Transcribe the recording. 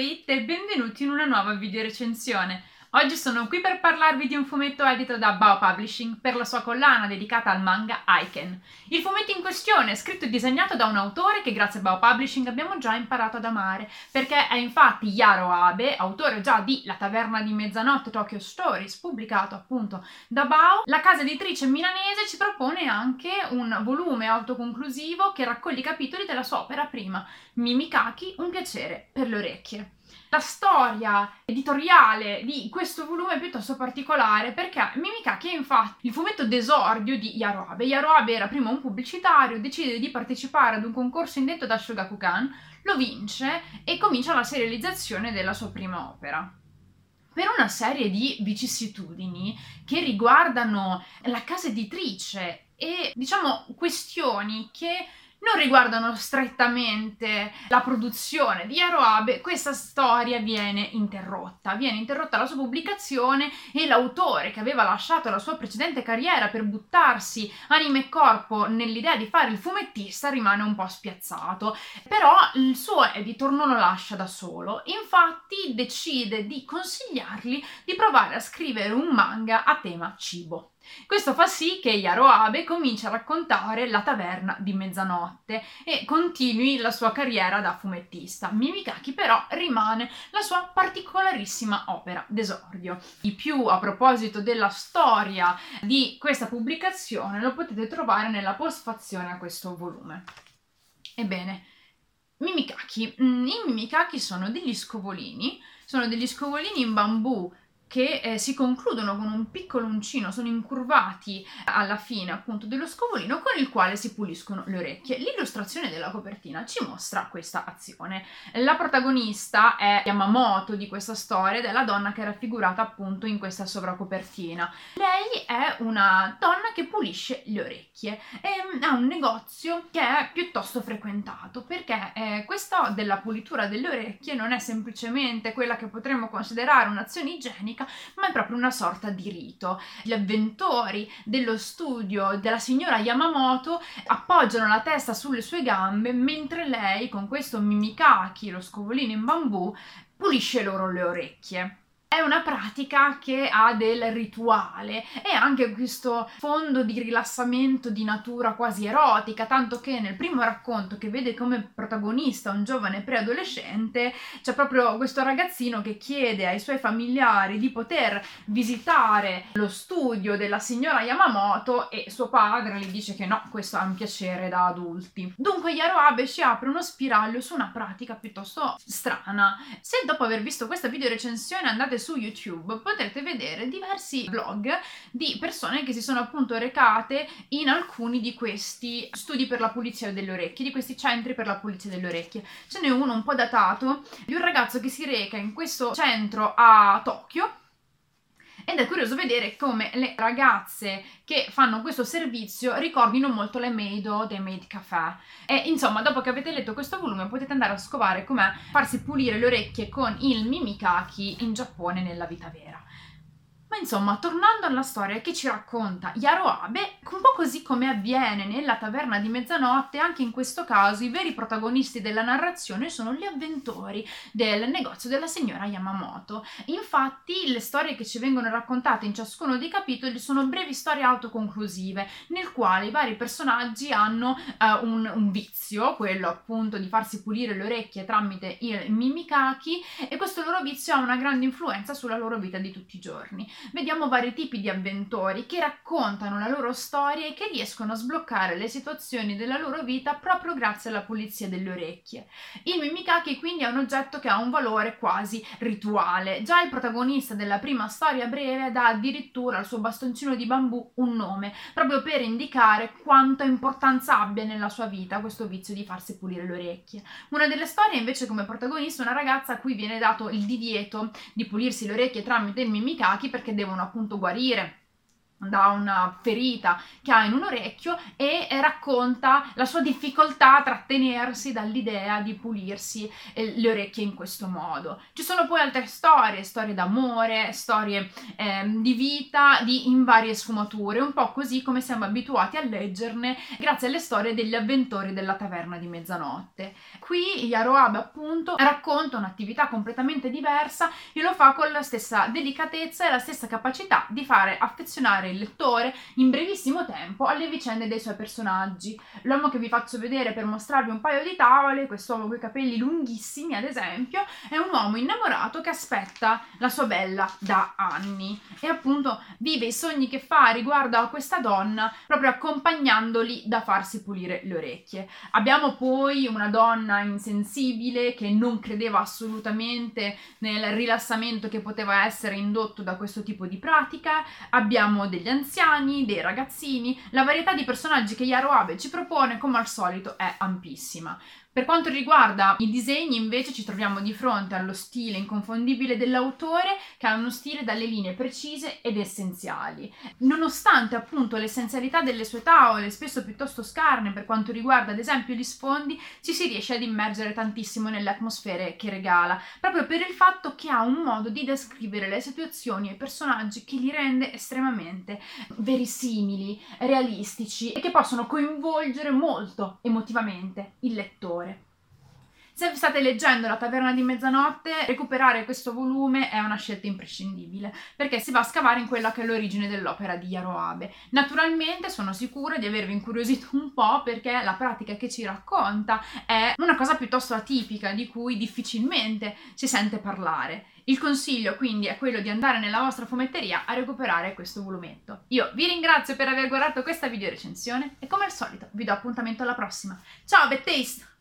It e benvenuti in una nuova video recensione. Oggi sono qui per parlarvi di un fumetto edito da Bao Publishing per la sua collana dedicata al manga Aiken. Il fumetto in questione è scritto e disegnato da un autore che grazie a Bao Publishing abbiamo già imparato ad amare, perché è infatti Yaro Abe, autore già di La taverna di mezzanotte Tokyo Stories, pubblicato appunto da Bao. La casa editrice milanese ci propone anche un volume autoconclusivo che raccoglie i capitoli della sua opera prima, Mimikaki, un piacere per le orecchie. La storia editoriale di questo volume è piuttosto particolare perché Mimikaki è infatti il fumetto d'esordio di Yaroabe. Yaroabe era prima un pubblicitario, decide di partecipare ad un concorso indetto da Shogakukan, lo vince e comincia la serializzazione della sua prima opera per una serie di vicissitudini che riguardano la casa editrice e diciamo questioni che non riguardano strettamente la produzione di Aroabe, questa storia viene interrotta. Viene interrotta la sua pubblicazione e l'autore che aveva lasciato la sua precedente carriera per buttarsi anima e corpo nell'idea di fare il fumettista rimane un po' spiazzato. Però il suo editor non lo lascia da solo, infatti decide di consigliargli di provare a scrivere un manga a tema cibo. Questo fa sì che Yaroabe cominci a raccontare la taverna di mezzanotte e continui la sua carriera da fumettista. Mimikaki però rimane la sua particolarissima opera d'esordio. Di più a proposito della storia di questa pubblicazione lo potete trovare nella postfazione a questo volume. Ebbene, Mimikaki. Mm, I Mimikaki sono degli scovolini, sono degli scovolini in bambù che eh, si concludono con un piccolo uncino, sono incurvati alla fine appunto dello scovolino con il quale si puliscono le orecchie. L'illustrazione della copertina ci mostra questa azione. La protagonista è Yamamoto di questa storia ed è la donna che è raffigurata appunto in questa sovracopertina. Lei è una donna che pulisce le orecchie e mm, ha un negozio che è piuttosto frequentato perché eh, questa della pulitura delle orecchie non è semplicemente quella che potremmo considerare un'azione igienica, musica, ma è proprio una sorta di rito. Gli avventori dello studio della signora Yamamoto appoggiano la testa sulle sue gambe mentre lei, con questo mimikaki, lo scovolino in bambù, pulisce loro le orecchie è una pratica che ha del rituale e anche questo fondo di rilassamento di natura quasi erotica, tanto che nel primo racconto che vede come protagonista un giovane preadolescente c'è proprio questo ragazzino che chiede ai suoi familiari di poter visitare lo studio della signora Yamamoto e suo padre gli dice che no, questo è un piacere da adulti. Dunque Yaro Abe ci apre uno spiraglio su una pratica piuttosto strana. Se dopo aver visto questa video recensione andate su YouTube potrete vedere diversi vlog di persone che si sono appunto recate in alcuni di questi studi per la pulizia delle orecchie, di questi centri per la pulizia delle orecchie. Ce n'è uno un po' datato di un ragazzo che si reca in questo centro a Tokyo è curioso vedere come le ragazze che fanno questo servizio ricordino molto le Maido dei Maid Café. E insomma, dopo che avete letto questo volume potete andare a scovare com'è farsi pulire le orecchie con il Mimikaki in Giappone nella vita vera. Ma insomma, tornando alla storia che ci racconta Yaro Abe, un po' così come avviene nella taverna di mezzanotte, anche in questo caso i veri protagonisti della narrazione sono gli avventori del negozio della signora Yamamoto. Infatti, le storie che ci vengono raccontate in ciascuno dei capitoli sono brevi storie autoconclusive, nel quale i vari personaggi hanno uh, un, un vizio, quello appunto di farsi pulire le orecchie tramite il mimikaki, e questo loro vizio ha una grande influenza sulla loro vita di tutti i giorni vediamo vari tipi di avventori che raccontano la loro storia e che riescono a sbloccare le situazioni della loro vita proprio grazie alla pulizia delle orecchie. Il Mimikaki quindi è un oggetto che ha un valore quasi rituale. Già il protagonista della prima storia breve dà addirittura al suo bastoncino di bambù un nome, proprio per indicare quanta importanza abbia nella sua vita questo vizio di farsi pulire le orecchie. Una delle storie invece come protagonista una ragazza a cui viene dato il divieto di pulirsi le orecchie tramite il Mimikaki perché che devono appunto guarire da una ferita che ha in un orecchio e racconta la sua difficoltà a trattenersi dall'idea di pulirsi eh, le orecchie in questo modo. Ci sono poi altre storie, storie d'amore, storie eh, di vita di, in varie sfumature, un po' così come siamo abituati a leggerne grazie alle storie degli avventori della taverna di mezzanotte. Qui Yaroab appunto racconta un'attività completamente diversa e lo fa con la stessa delicatezza e la stessa capacità di fare affezionare il lettore in brevissimo tempo alle vicende dei suoi personaggi. L'uomo che vi faccio vedere per mostrarvi un paio di tavole, quest'uomo con i capelli lunghissimi ad esempio, è un uomo innamorato che aspetta la sua bella da anni e appunto vive i sogni che fa riguardo a questa donna proprio accompagnandoli da farsi pulire le orecchie. Abbiamo poi una donna insensibile che non credeva assolutamente nel rilassamento che poteva essere indotto da questo tipo di pratica, abbiamo degli anziani, dei ragazzini, la varietà di personaggi che Yaro Abe ci propone come al solito è ampissima. Per quanto riguarda i disegni, invece, ci troviamo di fronte allo stile inconfondibile dell'autore, che ha uno stile dalle linee precise ed essenziali. Nonostante appunto l'essenzialità delle sue tavole, spesso piuttosto scarne per quanto riguarda ad esempio gli sfondi, ci si riesce ad immergere tantissimo nelle atmosfere che regala, proprio per il fatto che ha un modo di descrivere le situazioni e i personaggi che li rende estremamente verisimili, realistici e che possono coinvolgere molto emotivamente il lettore. Se state leggendo La Taverna di Mezzanotte, recuperare questo volume è una scelta imprescindibile, perché si va a scavare in quella che è l'origine dell'opera di Yaroabe. Naturalmente sono sicura di avervi incuriosito un po' perché la pratica che ci racconta è una cosa piuttosto atipica, di cui difficilmente si sente parlare. Il consiglio quindi è quello di andare nella vostra fumetteria a recuperare questo volumetto. Io vi ringrazio per aver guardato questa video recensione e come al solito vi do appuntamento alla prossima. Ciao, Bad Taste!